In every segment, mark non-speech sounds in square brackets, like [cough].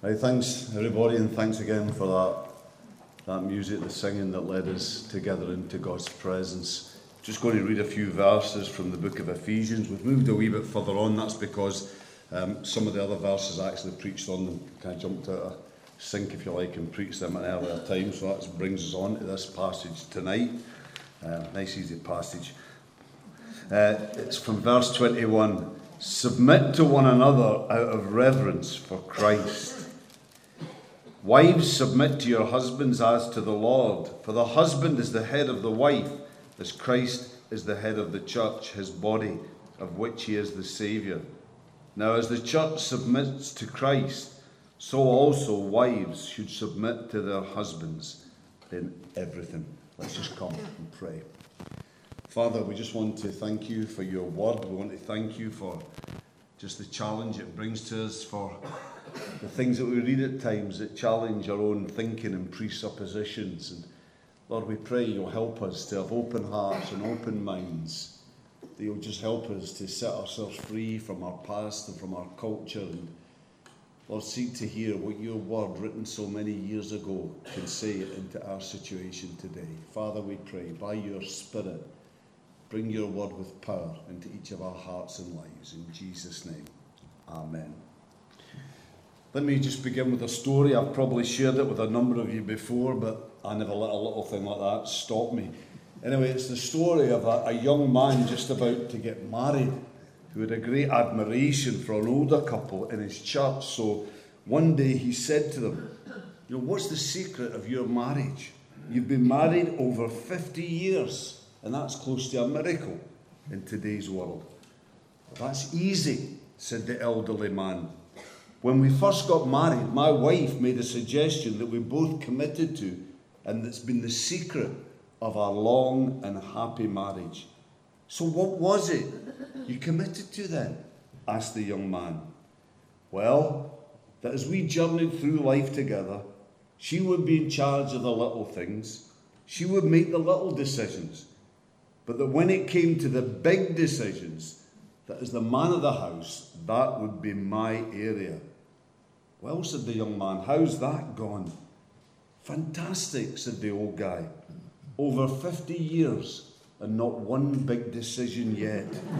Right, thanks everybody, and thanks again for that that music, the singing that led us together into God's presence. Just going to read a few verses from the book of Ephesians. We've moved a wee bit further on. That's because um, some of the other verses I actually preached on them, kind of jumped out of sync, if you like, and preached them at an earlier time. So that brings us on to this passage tonight. Uh, nice, easy passage. Uh, it's from verse 21. Submit to one another out of reverence for Christ. Wives, submit to your husbands as to the Lord, for the husband is the head of the wife, as Christ is the head of the church, his body, of which he is the Saviour. Now, as the church submits to Christ, so also wives should submit to their husbands in everything. Let's just come and pray. Father, we just want to thank you for your word. We want to thank you for just the challenge it brings to us, for the things that we read at times that challenge our own thinking and presuppositions. And Lord, we pray you'll help us to have open hearts and open minds. That you'll just help us to set ourselves free from our past and from our culture. And Lord, seek to hear what your word, written so many years ago, can say into our situation today. Father, we pray, by your Spirit, bring your word with power into each of our hearts and lives. In Jesus' name, amen. Let me just begin with a story. I've probably shared it with a number of you before, but I never let a little thing like that stop me. Anyway, it's the story of a, a young man just about to get married who had a great admiration for an older couple in his church. So one day he said to them, You know, what's the secret of your marriage? You've been married over 50 years, and that's close to a miracle in today's world. That's easy, said the elderly man. When we first got married, my wife made a suggestion that we both committed to, and that's been the secret of our long and happy marriage. So, what was it you committed to then? asked the young man. Well, that as we journeyed through life together, she would be in charge of the little things, she would make the little decisions, but that when it came to the big decisions, that as the man of the house, that would be my area. Well, said the young man, how's that gone? Fantastic, said the old guy. Over 50 years and not one big decision yet. [laughs]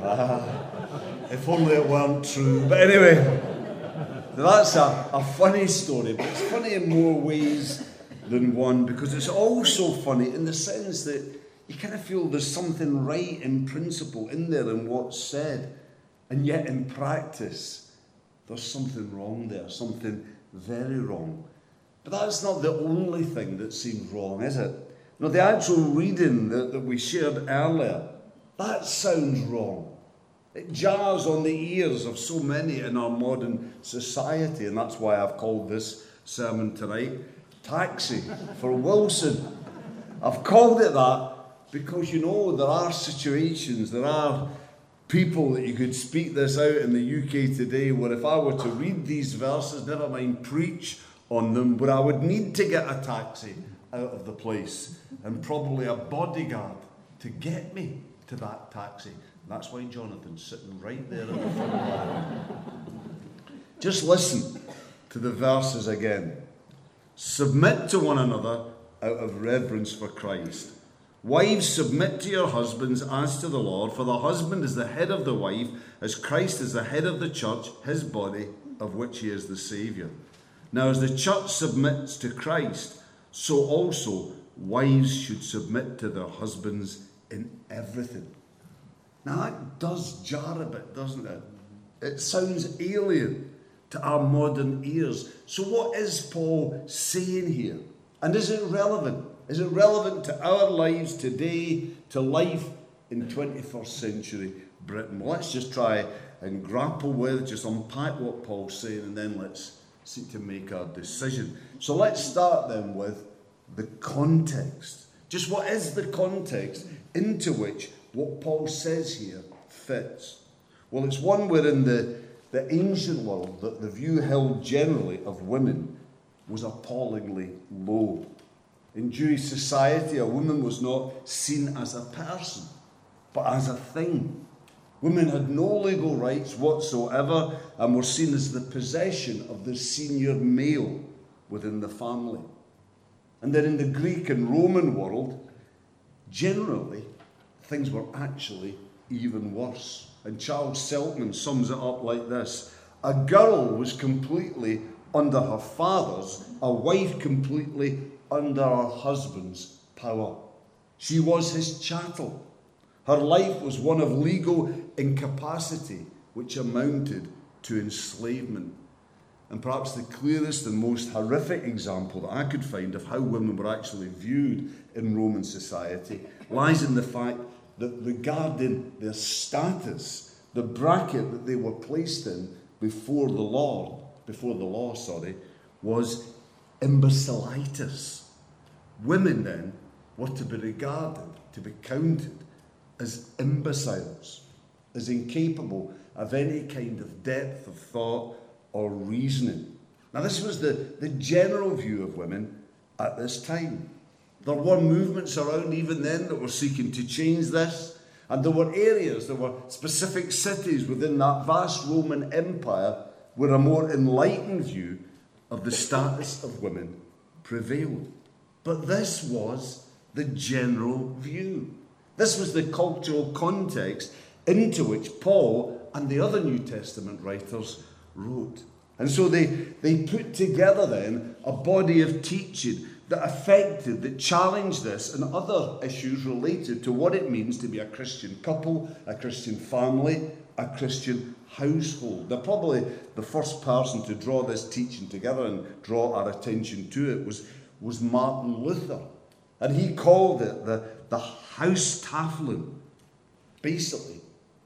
ah, if only it weren't true. But anyway, that's a, a funny story, but it's funny in more ways than one because it's also funny in the sense that you kind of feel there's something right in principle in there in what's said. And yet, in practice, there's something wrong there, something very wrong. But that's not the only thing that seems wrong, is it? Now, the actual reading that, that we shared earlier, that sounds wrong. It jars on the ears of so many in our modern society, and that's why I've called this sermon tonight Taxi for Wilson. I've called it that because you know there are situations, there are people that you could speak this out in the UK today where if I were to read these verses, never mind preach on them, where I would need to get a taxi out of the place and probably a bodyguard to get me to that taxi. That's why Jonathan's sitting right there in the front line. Just listen to the verses again. Submit to one another out of reverence for Christ. Wives, submit to your husbands as to the Lord, for the husband is the head of the wife, as Christ is the head of the church, his body, of which he is the Saviour. Now, as the church submits to Christ, so also wives should submit to their husbands in everything. Now, that does jar a bit, doesn't it? It sounds alien to our modern ears. So, what is Paul saying here? And is it relevant? Is it relevant to our lives today, to life in 21st century Britain? Well, let's just try and grapple with, just unpack what Paul's saying, and then let's seek to make our decision. So let's start then with the context. Just what is the context into which what Paul says here fits? Well, it's one where in the, the ancient world that the view held generally of women was appallingly low. In Jewish society, a woman was not seen as a person, but as a thing. Women had no legal rights whatsoever and were seen as the possession of the senior male within the family. And then in the Greek and Roman world, generally, things were actually even worse. And Charles Seltman sums it up like this A girl was completely under her father's, a wife completely under her husband's power. She was his chattel. Her life was one of legal incapacity, which amounted to enslavement. And perhaps the clearest and most horrific example that I could find of how women were actually viewed in Roman society lies in the fact that regarding their status, the bracket that they were placed in before the law, before the law, sorry, was imbecillitas. Women then were to be regarded, to be counted as imbeciles, as incapable of any kind of depth of thought or reasoning. Now, this was the, the general view of women at this time. There were movements around even then that were seeking to change this. And there were areas, there were specific cities within that vast Roman Empire where a more enlightened view of the status of women prevailed. But this was the general view. This was the cultural context into which Paul and the other New Testament writers wrote. And so they, they put together then a body of teaching that affected, that challenged this and other issues related to what it means to be a Christian couple, a Christian family, a Christian household. Now, probably the first person to draw this teaching together and draw our attention to it was, was Martin Luther. And he called it the, the Haustafel, basically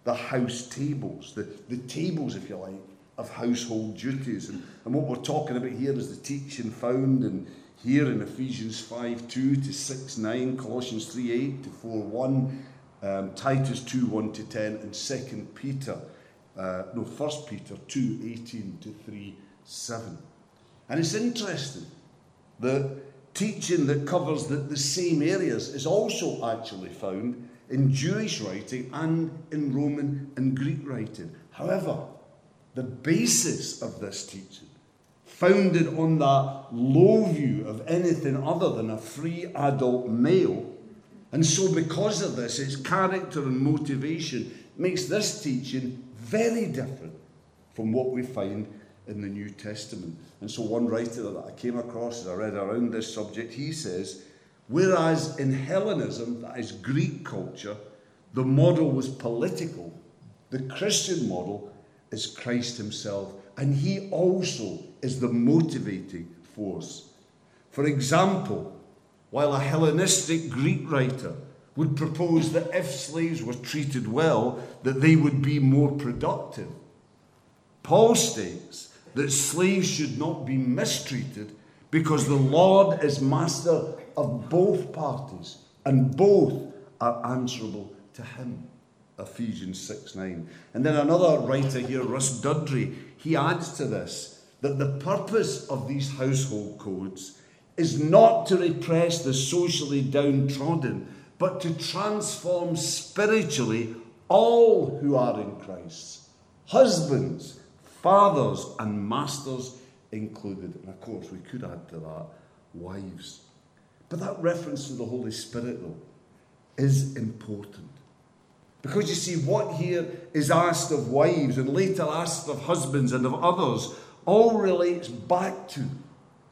the house tables, the, the tables, if you like, of household duties. And, and what we're talking about here is the teaching found in, here in Ephesians 5 2 to 6 9, Colossians 3 8 to 4 1, um, Titus 2 1 to 10, and 2 Peter, uh, no, 1 Peter 2 18 to 3 7. And it's interesting that teaching that covers the, the same areas is also actually found in Jewish writing and in Roman and Greek writing. However, the basis of this teaching, founded on that low view of anything other than a free adult male, and so because of this, its character and motivation makes this teaching very different from what we find in the New Testament. And so, one writer that I came across as I read around this subject, he says, Whereas in Hellenism, that is Greek culture, the model was political, the Christian model is Christ Himself, and He also is the motivating force. For example, while a Hellenistic Greek writer would propose that if slaves were treated well, that they would be more productive, Paul states that slaves should not be mistreated because the Lord is master of both parties and both are answerable to him. Ephesians 6 9. And then another writer here, Russ Dudrey, he adds to this that the purpose of these household codes is not to repress the socially downtrodden, but to transform spiritually all who are in Christ. Husbands, fathers, and masters included. And of course, we could add to that wives. But that reference to the Holy Spirit, though, is important. Because you see, what here is asked of wives and later asked of husbands and of others all relates back to,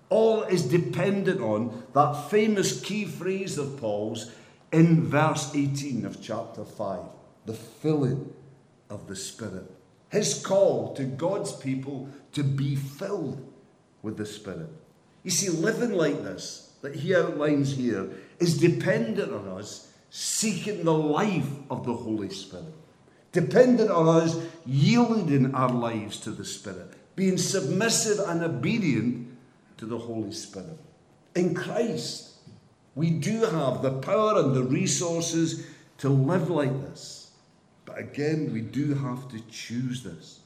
all is dependent on that famous key phrase of Paul's in verse 18 of chapter 5 the filling of the Spirit. His call to God's people to be filled with the Spirit. You see, living like this, that he outlines here, is dependent on us seeking the life of the Holy Spirit, dependent on us yielding our lives to the Spirit, being submissive and obedient to the Holy Spirit. In Christ, we do have the power and the resources to live like this. But again, we do have to choose this.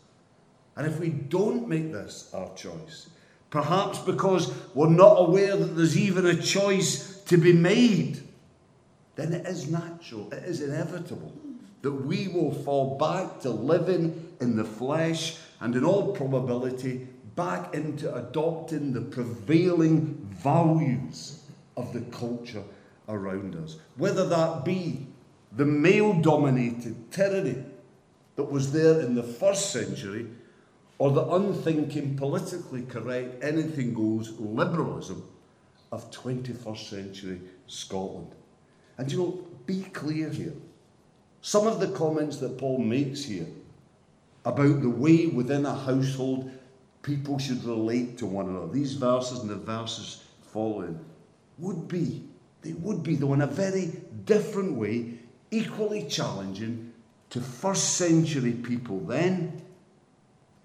And if we don't make this our choice, perhaps because we're not aware that there's even a choice to be made, then it is natural, it is inevitable that we will fall back to living in the flesh and, in all probability, back into adopting the prevailing values of the culture around us. Whether that be the male dominated tyranny that was there in the first century or the unthinking, politically correct, anything goes liberalism of 21st century Scotland. And you know, be clear here. Some of the comments that Paul makes here about the way within a household people should relate to one another, these verses and the verses following, would be, they would be, though, in a very different way, equally challenging to first century people then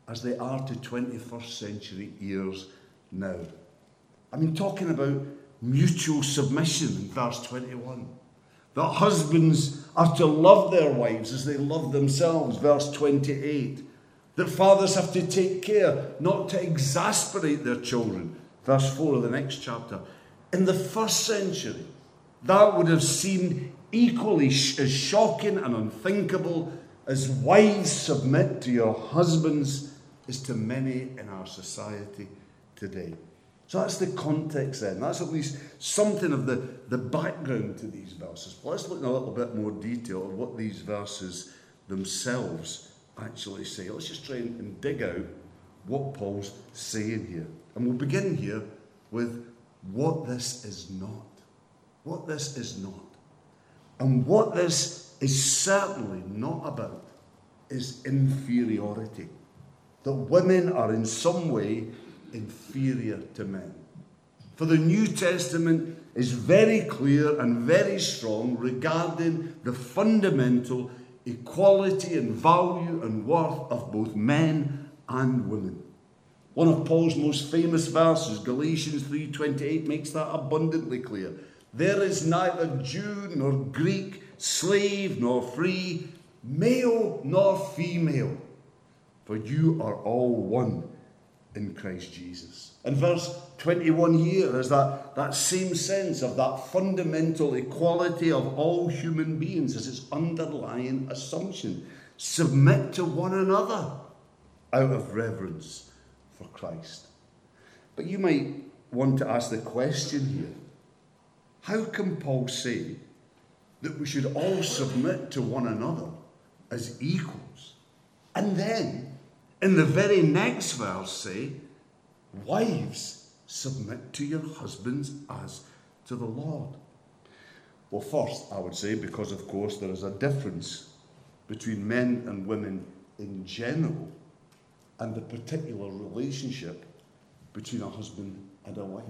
as they are to 21st century ears now. I mean, talking about mutual submission in verse 21. That husbands are to love their wives as they love themselves, verse 28. That fathers have to take care not to exasperate their children, verse 4 of the next chapter. In the first century, that would have seemed equally sh- as shocking and unthinkable as wives submit to your husbands is to many in our society today. So that's the context then. That's at least something of the, the background to these verses. But let's look in a little bit more detail at what these verses themselves actually say. Let's just try and dig out what Paul's saying here. And we'll begin here with what this is not. What this is not. And what this is certainly not about is inferiority. That women are in some way inferior to men. For the New Testament is very clear and very strong regarding the fundamental equality and value and worth of both men and women. One of Paul's most famous verses, Galatians 3:28, makes that abundantly clear. There is neither Jew nor Greek, slave nor free, male nor female, for you are all one in Christ Jesus. And verse 21 here is that, that same sense of that fundamental equality of all human beings as its underlying assumption. Submit to one another out of reverence for Christ. But you might want to ask the question here how can Paul say that we should all submit to one another as equals? And then in the very next verse say, Wives, submit to your husbands as to the Lord. Well, first, I would say, because of course there is a difference between men and women in general and the particular relationship between a husband and a wife.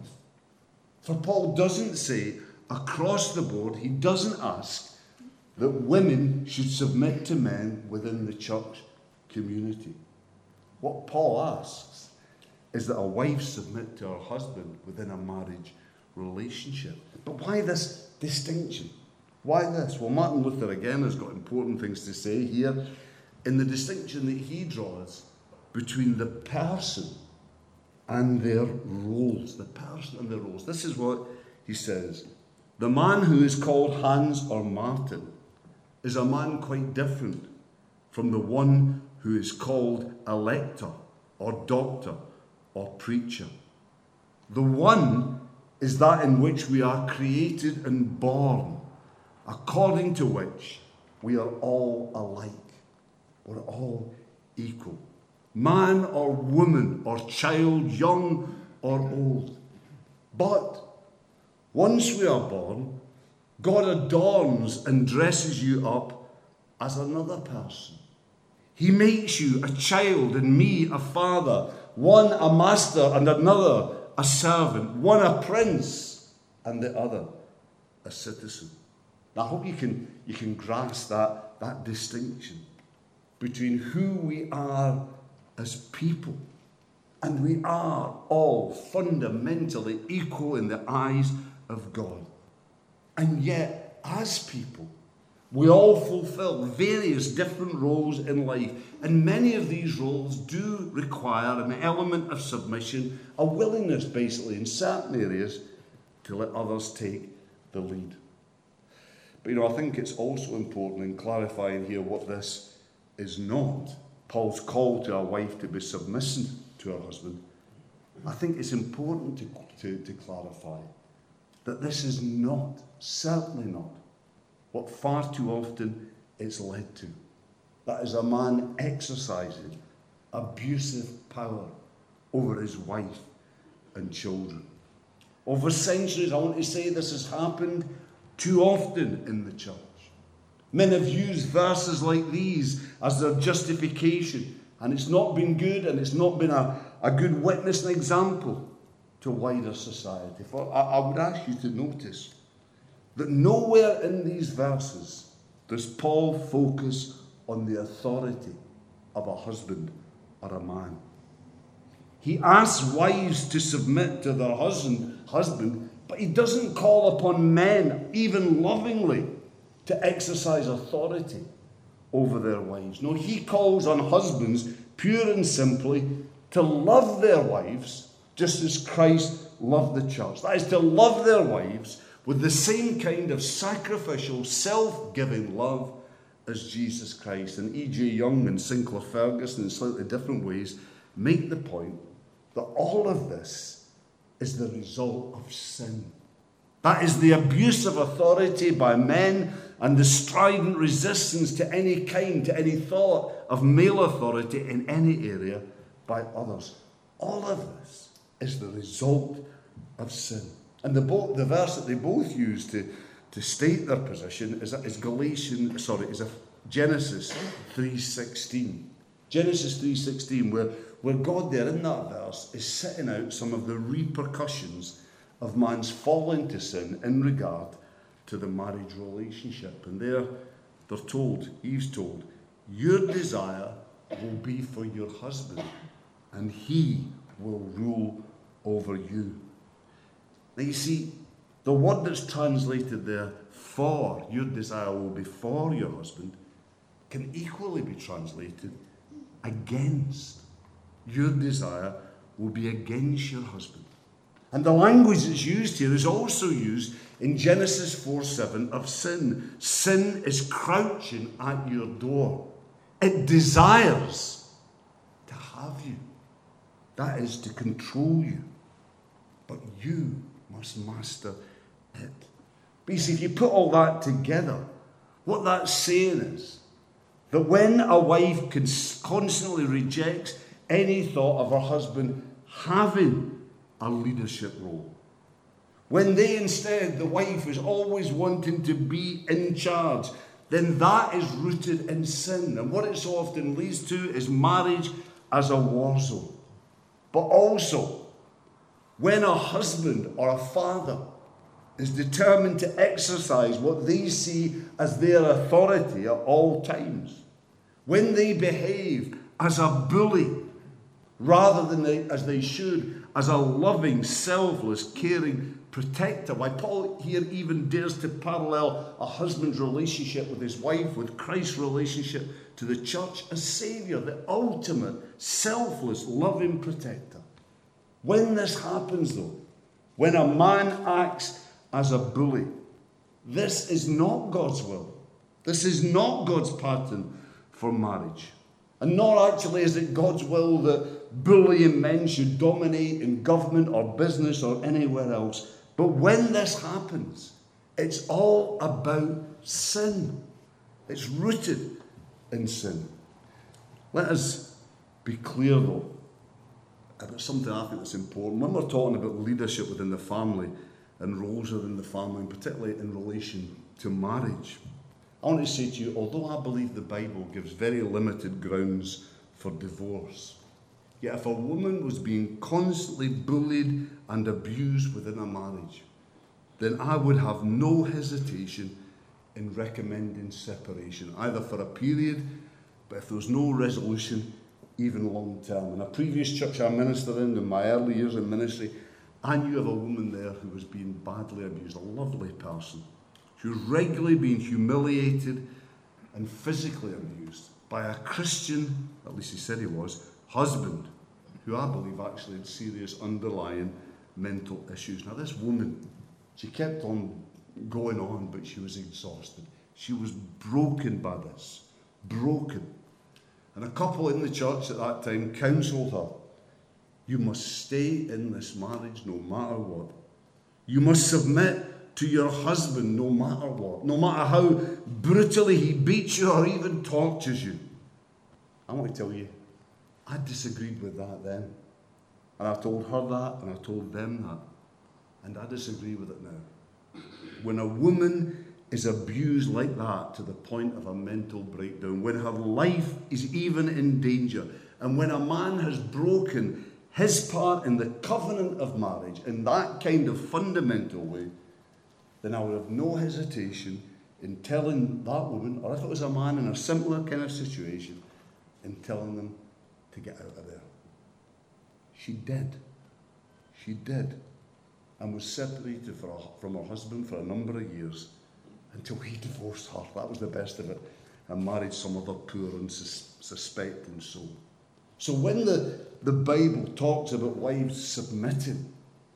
For Paul doesn't say across the board, he doesn't ask that women should submit to men within the church community. What Paul asks is that a wife submit to her husband within a marriage relationship. But why this distinction? Why this? Well, Martin Luther again has got important things to say here in the distinction that he draws between the person and their roles. The person and their roles. This is what he says. The man who is called Hans or Martin is a man quite different from the one who is called a lector or doctor or preacher. The one is that in which we are created and born, according to which we are all alike. We're all equal. Man or woman or child, young or old. But once we are born, God adorns and dresses you up as another person. He makes you a child and me a father, one a master and another a servant, one a prince and the other a citizen. Now, I hope you can, you can grasp that, that distinction between who we are as people. And we are all fundamentally equal in the eyes of God. And yet, as people, we all fulfill various different roles in life, and many of these roles do require an element of submission, a willingness, basically, in certain areas, to let others take the lead. But you know, I think it's also important in clarifying here what this is not. Paul's call to a wife to be submissive to her husband. I think it's important to, to, to clarify that this is not, certainly not, what far too often it's led to. That is a man exercising abusive power over his wife and children. Over centuries, I want to say this has happened too often in the church. Men have used verses like these as their justification, and it's not been good and it's not been a, a good witness and example to wider society. For I, I would ask you to notice that nowhere in these verses does Paul focus on the authority of a husband or a man. He asks wives to submit to their husband, husband, but he doesn't call upon men, even lovingly, to exercise authority over their wives. No, he calls on husbands pure and simply to love their wives just as Christ loved the church. That is to love their wives with the same kind of sacrificial, self giving love as Jesus Christ. And E.J. Young and Sinclair Ferguson, in slightly different ways, make the point that all of this is the result of sin. That is the abuse of authority by men and the strident resistance to any kind, to any thought of male authority in any area by others. All of this is the result of sin. And the, bo- the verse that they both use to, to state their position is, is Galatians, sorry, is a Genesis 3.16. Genesis 3.16, where, where God there in that verse is setting out some of the repercussions of man's fall into sin in regard to the marriage relationship. And there they're told, Eve's told, your desire will be for your husband, and he will rule over you. Now you see, the word that's translated there, for, your desire will be for your husband, can equally be translated against. Your desire will be against your husband. And the language that's used here is also used in Genesis 4 7 of sin. Sin is crouching at your door, it desires to have you, that is to control you. But you must master it. But you see, if you put all that together, what that's saying is that when a wife constantly rejects any thought of her husband having a leadership role, when they instead, the wife is always wanting to be in charge, then that is rooted in sin. And what it so often leads to is marriage as a war zone. But also, when a husband or a father is determined to exercise what they see as their authority at all times, when they behave as a bully rather than they, as they should, as a loving, selfless, caring protector. Why Paul here even dares to parallel a husband's relationship with his wife with Christ's relationship to the church as Saviour, the ultimate, selfless, loving protector. When this happens, though, when a man acts as a bully, this is not God's will. This is not God's pattern for marriage. And nor actually is it God's will that bullying men should dominate in government or business or anywhere else. But when this happens, it's all about sin. It's rooted in sin. Let us be clear, though, about something I think that's important. When we're talking about leadership within the family and roles within the family, and particularly in relation to marriage, I want to say to you, although I believe the Bible gives very limited grounds for divorce, yet if a woman was being constantly bullied and abused within a marriage, then I would have no hesitation in recommending separation, either for a period, but if there was no resolution, even long term. In a previous church I ministered in, in my early years in ministry, I knew of a woman there who was being badly abused, a lovely person She was regularly being humiliated and physically abused by a Christian, at least he said he was, husband, who I believe actually had serious underlying mental issues. Now, this woman, she kept on going on, but she was exhausted. She was broken by this. Broken. And a couple in the church at that time counseled her you must stay in this marriage no matter what. You must submit to your husband no matter what, no matter how brutally he beats you or even tortures you. I want to tell you, I disagreed with that then. And I told her that, and I told them that. And I disagree with it now. When a woman is abused like that to the point of a mental breakdown, when her life is even in danger, and when a man has broken his part in the covenant of marriage in that kind of fundamental way, then I would have no hesitation in telling that woman, or if it was a man in a similar kind of situation, in telling them to get out of there. She did. She did. And was separated from her husband for a number of years until he divorced her. That was the best of it. And married some other poor and sus- suspecting soul. So when the, the Bible talks about wives submitting,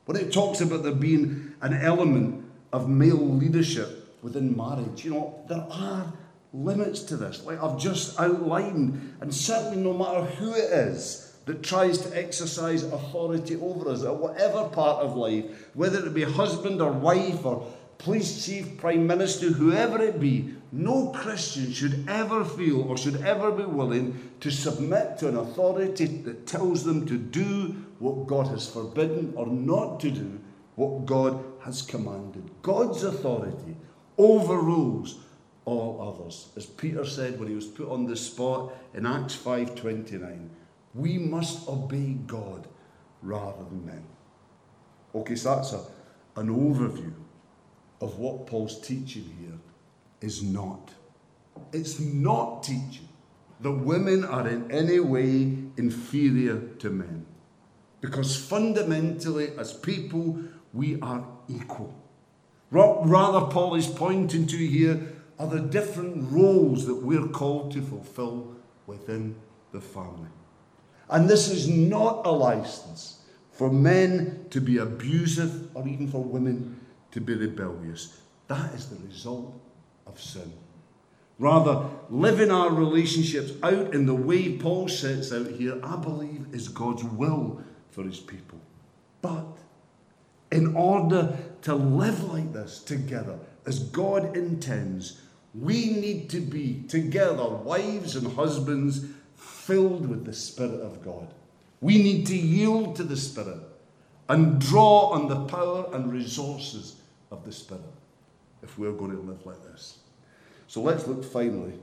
when it talks about there being an element of male leadership within marriage, you know, there are limits to this, like I've just outlined. And certainly, no matter who it is that tries to exercise authority over us at whatever part of life, whether it be husband or wife or police chief, prime minister, whoever it be, no Christian should ever feel or should ever be willing to submit to an authority that tells them to do what God has forbidden or not to do what God has commanded. God's authority overrules all others. As Peter said when he was put on the spot in Acts 5:29, we must obey God rather than men. Okay, so that's a, an overview of what Paul's teaching here is not. It's not teaching that women are in any way inferior to men. Because fundamentally, as people, we are equal. Rather, Paul is pointing to here are the different roles that we're called to fulfill within the family. And this is not a license for men to be abusive or even for women to be rebellious. That is the result of sin. Rather, living our relationships out in the way Paul sets out here, I believe, is God's will for his people. But in order to live like this together, as God intends, we need to be together, wives and husbands, filled with the Spirit of God. We need to yield to the Spirit and draw on the power and resources of the Spirit if we're going to live like this. So let's look finally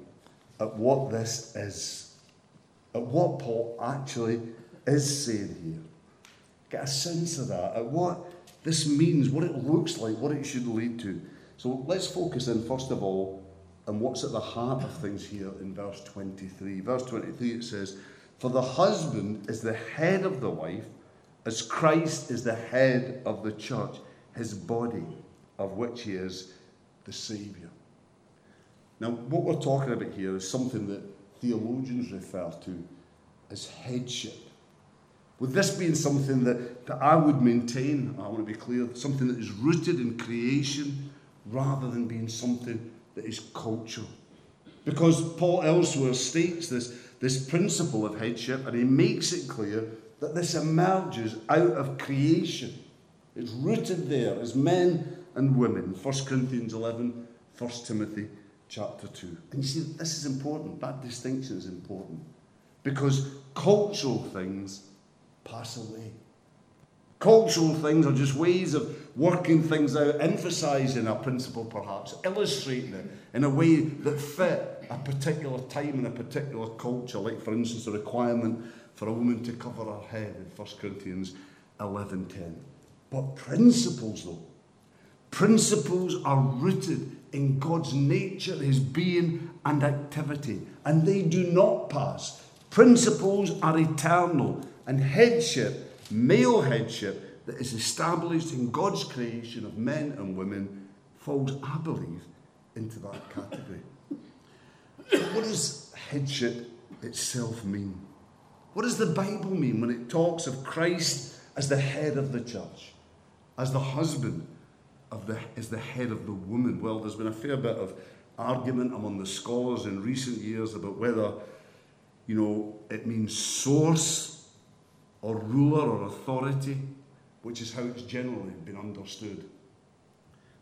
at what this is, at what Paul actually is saying here. Get a sense of that, at what this means, what it looks like, what it should lead to. So let's focus in, first of all, on what's at the heart of things here in verse 23. Verse 23 it says, For the husband is the head of the wife, as Christ is the head of the church, his body, of which he is the Saviour. Now, what we're talking about here is something that theologians refer to as headship. With this being something that, that I would maintain, I want to be clear, something that is rooted in creation rather than being something that is cultural. Because Paul elsewhere states this, this principle of headship and he makes it clear that this emerges out of creation. It's rooted there as men and women. 1 Corinthians 11, 1 Timothy chapter 2. And you see, this is important. That distinction is important. Because cultural things pass away. Cultural things are just ways of working things out, emphasizing a principle perhaps, illustrating it in a way that fit a particular time and a particular culture. Like, for instance, the requirement for a woman to cover her head in 1 Corinthians 11.10. But principles, though, principles are rooted in God's nature, His being and activity, and they do not pass. Principles are eternal, and headship, male headship, that is established in God's creation of men and women, falls, I believe, into that category. what does headship itself mean? What does the Bible mean when it talks of Christ as the head of the church, as the husband, of the, as the head of the woman? Well, there's been a fair bit of argument among the scholars in recent years about whether, you know, it means source or ruler or authority, which is how it's generally been understood.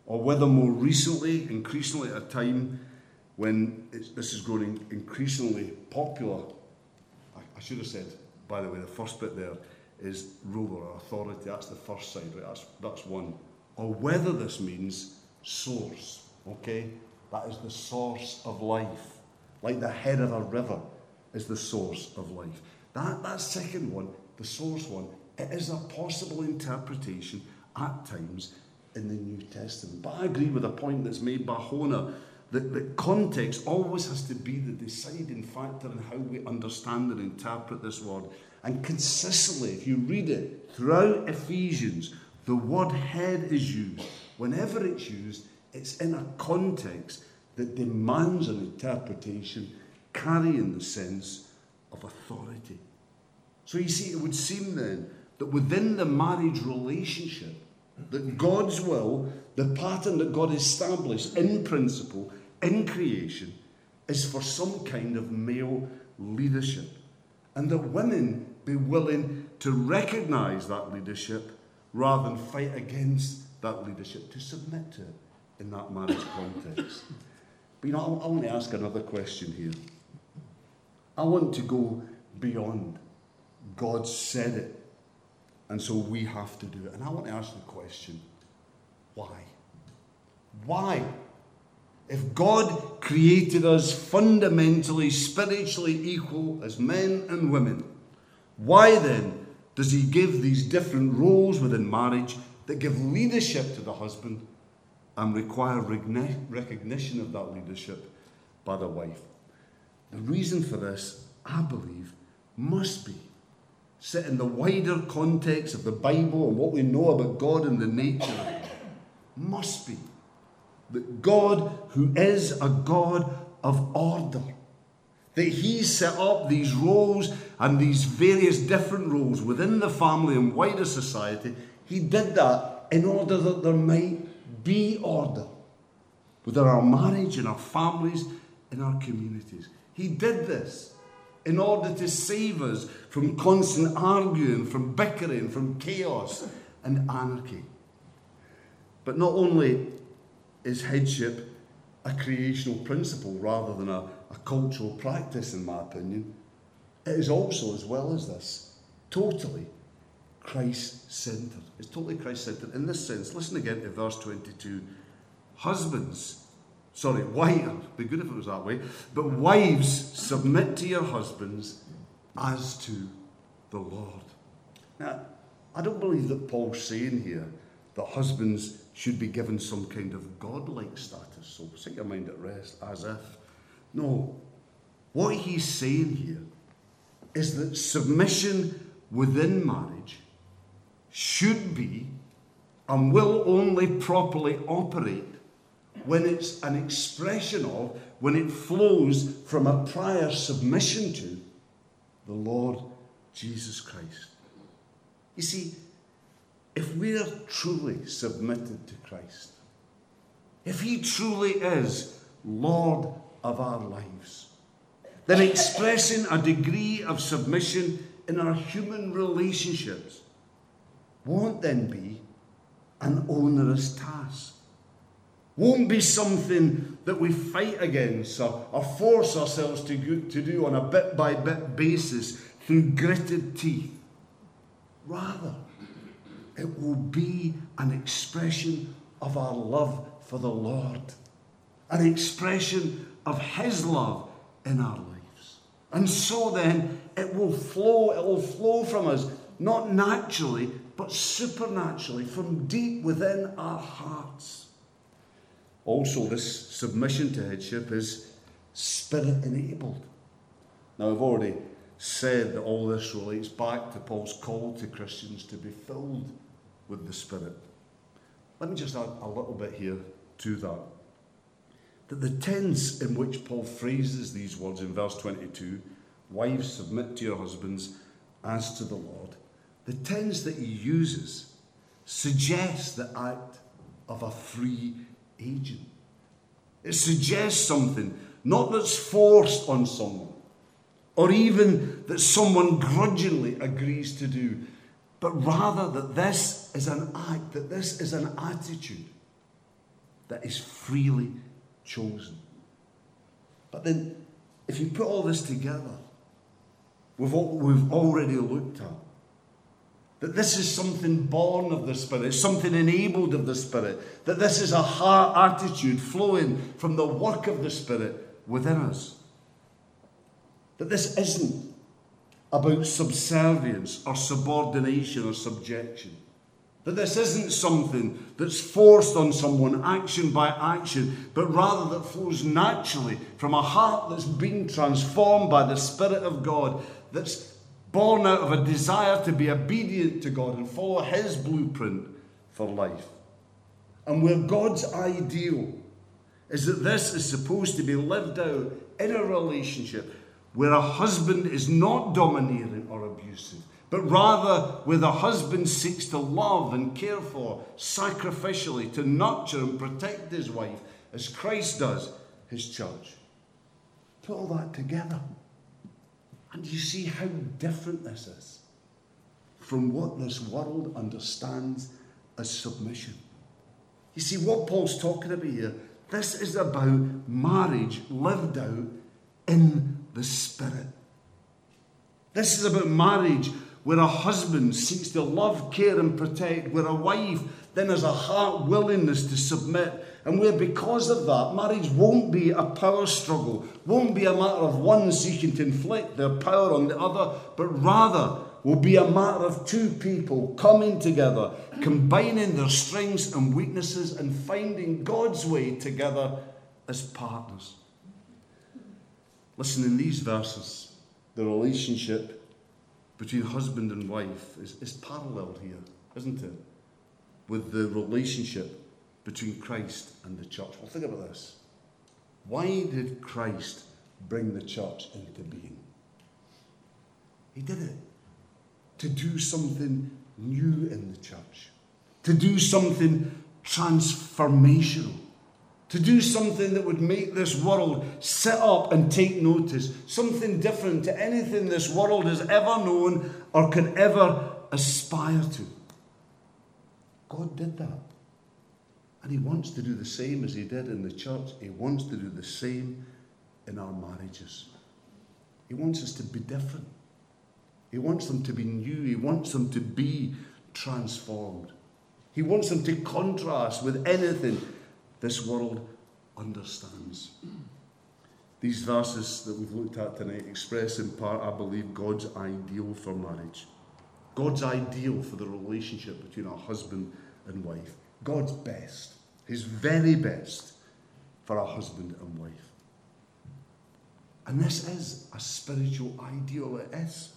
Or whether more recently, increasingly at a time when this is growing increasingly popular, I, I should have said, by the way, the first bit there is ruler or authority. That's the first side, right? That's, that's one. Or whether this means source, okay? That is the source of life. Like the head of a river is the source of life. That, that second one, the source one, it is a possible interpretation at times in the New Testament. But I agree with a point that's made by Hoehner that, that context always has to be the deciding factor in how we understand and interpret this word. And consistently, if you read it throughout Ephesians, the word head is used. Whenever it's used, it's in a context that demands an interpretation carrying the sense of authority. So you see, it would seem then that within the marriage relationship, that God's will, the pattern that God established in principle, in creation, is for some kind of male leadership. And that women be willing to recognize that leadership rather than fight against that leadership, to submit to it in that marriage context. But you know, I, I want to ask another question here. I want to go beyond God said it, and so we have to do it. And I want to ask the question why? Why? If God created us fundamentally, spiritually equal as men and women, why then does He give these different roles within marriage that give leadership to the husband and require recognition of that leadership by the wife? The reason for this, I believe, must be set in the wider context of the Bible and what we know about God and the nature of God. Must be that God, who is a God of order, that He set up these roles and these various different roles within the family and wider society, He did that in order that there might be order within our marriage, in our families, in our communities. He did this in order to save us from constant arguing, from bickering, from chaos and anarchy. But not only is headship a creational principle rather than a, a cultural practice, in my opinion. It is also, as well as this, totally Christ centered. It's totally Christ centered in this sense. Listen again to verse 22. Husbands, sorry, wives, be good if it was that way, but wives, submit to your husbands as to the Lord. Now, I don't believe that Paul's saying here that husbands should be given some kind of godlike status. So set your mind at rest as if. No. What he's saying here is that submission within marriage should be and will only properly operate when it's an expression of, when it flows from a prior submission to the Lord Jesus Christ. You see, if we are truly submitted to Christ, if He truly is Lord of our lives, then expressing a degree of submission in our human relationships won't then be an onerous task. Won't be something that we fight against or, or force ourselves to, to do on a bit by bit basis through gritted teeth. Rather, it will be an expression of our love for the Lord, an expression of His love in our lives. And so then, it will flow, it will flow from us, not naturally, but supernaturally, from deep within our hearts. Also, this submission to headship is spirit enabled. Now, I've already said that all this relates back to Paul's call to Christians to be filled with the Spirit. Let me just add a little bit here to that. That the tense in which Paul phrases these words in verse 22, wives submit to your husbands as to the Lord, the tense that he uses suggests the act of a free agent. It suggests something, not that's forced on someone, or even that someone grudgingly agrees to do, but rather that this is an act, that this is an attitude that is freely chosen. But then, if you put all this together, with what we've already looked at, that this is something born of the Spirit, something enabled of the Spirit, that this is a heart attitude flowing from the work of the Spirit within us. That this isn't about subservience or subordination or subjection. That this isn't something that's forced on someone action by action, but rather that flows naturally from a heart that's been transformed by the Spirit of God, that's born out of a desire to be obedient to God and follow His blueprint for life. And where God's ideal is that this is supposed to be lived out in a relationship where a husband is not domineering or abusive, but rather where the husband seeks to love and care for sacrificially, to nurture and protect his wife as Christ does his church. Put all that together. And you see how different this is from what this world understands as submission. You see, what Paul's talking about here, this is about marriage lived out in the Spirit. This is about marriage where a husband seeks to love, care, and protect, where a wife then has a heart willingness to submit and where, because of that, marriage won't be a power struggle, won't be a matter of one seeking to inflict their power on the other, but rather will be a matter of two people coming together, combining their strengths and weaknesses, and finding God's way together as partners. Listen, in these verses, the relationship between husband and wife is, is paralleled here, isn't it? With the relationship between Christ and the church. Well, think about this. Why did Christ bring the church into being? He did it to do something new in the church, to do something transformational, to do something that would make this world sit up and take notice, something different to anything this world has ever known or can ever aspire to. God did that. And He wants to do the same as He did in the church. He wants to do the same in our marriages. He wants us to be different. He wants them to be new. He wants them to be transformed. He wants them to contrast with anything this world understands. These verses that we've looked at tonight express in part, I believe, God's ideal for marriage. God's ideal for the relationship between a husband and wife. God's best, His very best for a husband and wife. And this is a spiritual ideal, it is.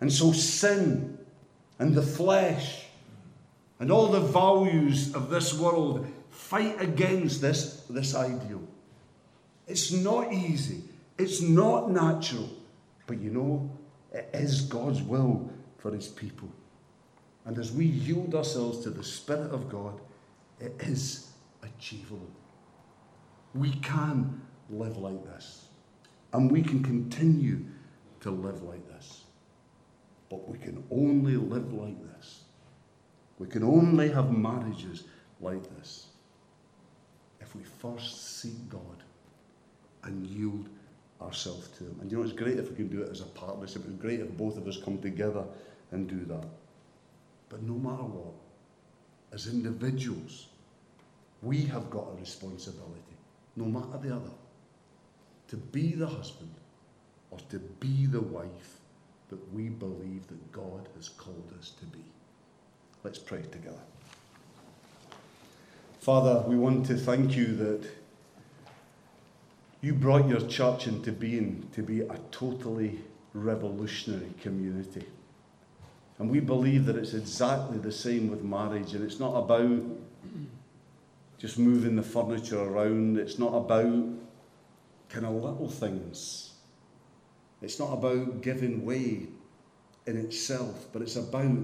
And so sin and the flesh and all the values of this world fight against this, this ideal. It's not easy, it's not natural, but you know, it is God's will for His people. And as we yield ourselves to the Spirit of God, it is achievable. We can live like this. And we can continue to live like this. But we can only live like this. We can only have marriages like this if we first seek God and yield ourselves to Him. And you know, it's great if we can do it as a partnership. It's great if both of us come together and do that. But no matter what, as individuals, we have got a responsibility, no matter the other, to be the husband or to be the wife that we believe that God has called us to be. Let's pray together. Father, we want to thank you that you brought your church into being to be a totally revolutionary community. And we believe that it's exactly the same with marriage, and it's not about just moving the furniture around, it's not about kind of little things. It's not about giving way in itself, but it's about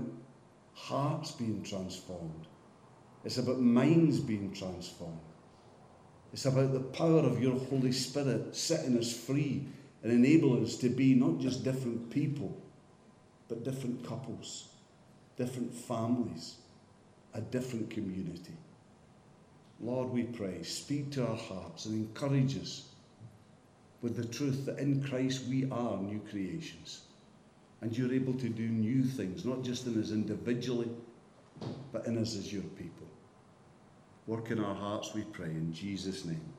hearts being transformed It's about minds being transformed. It's about the power of your Holy Spirit setting us free and enabling us to be not just different people, but different couples, different families, a different community. Lord, we pray, speak to our hearts and encourage us with the truth that in Christ we are new creations. And you're able to do new things, not just in us individually, but in us as your people. Work in our hearts, we pray, in Jesus' name.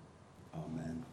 Amen.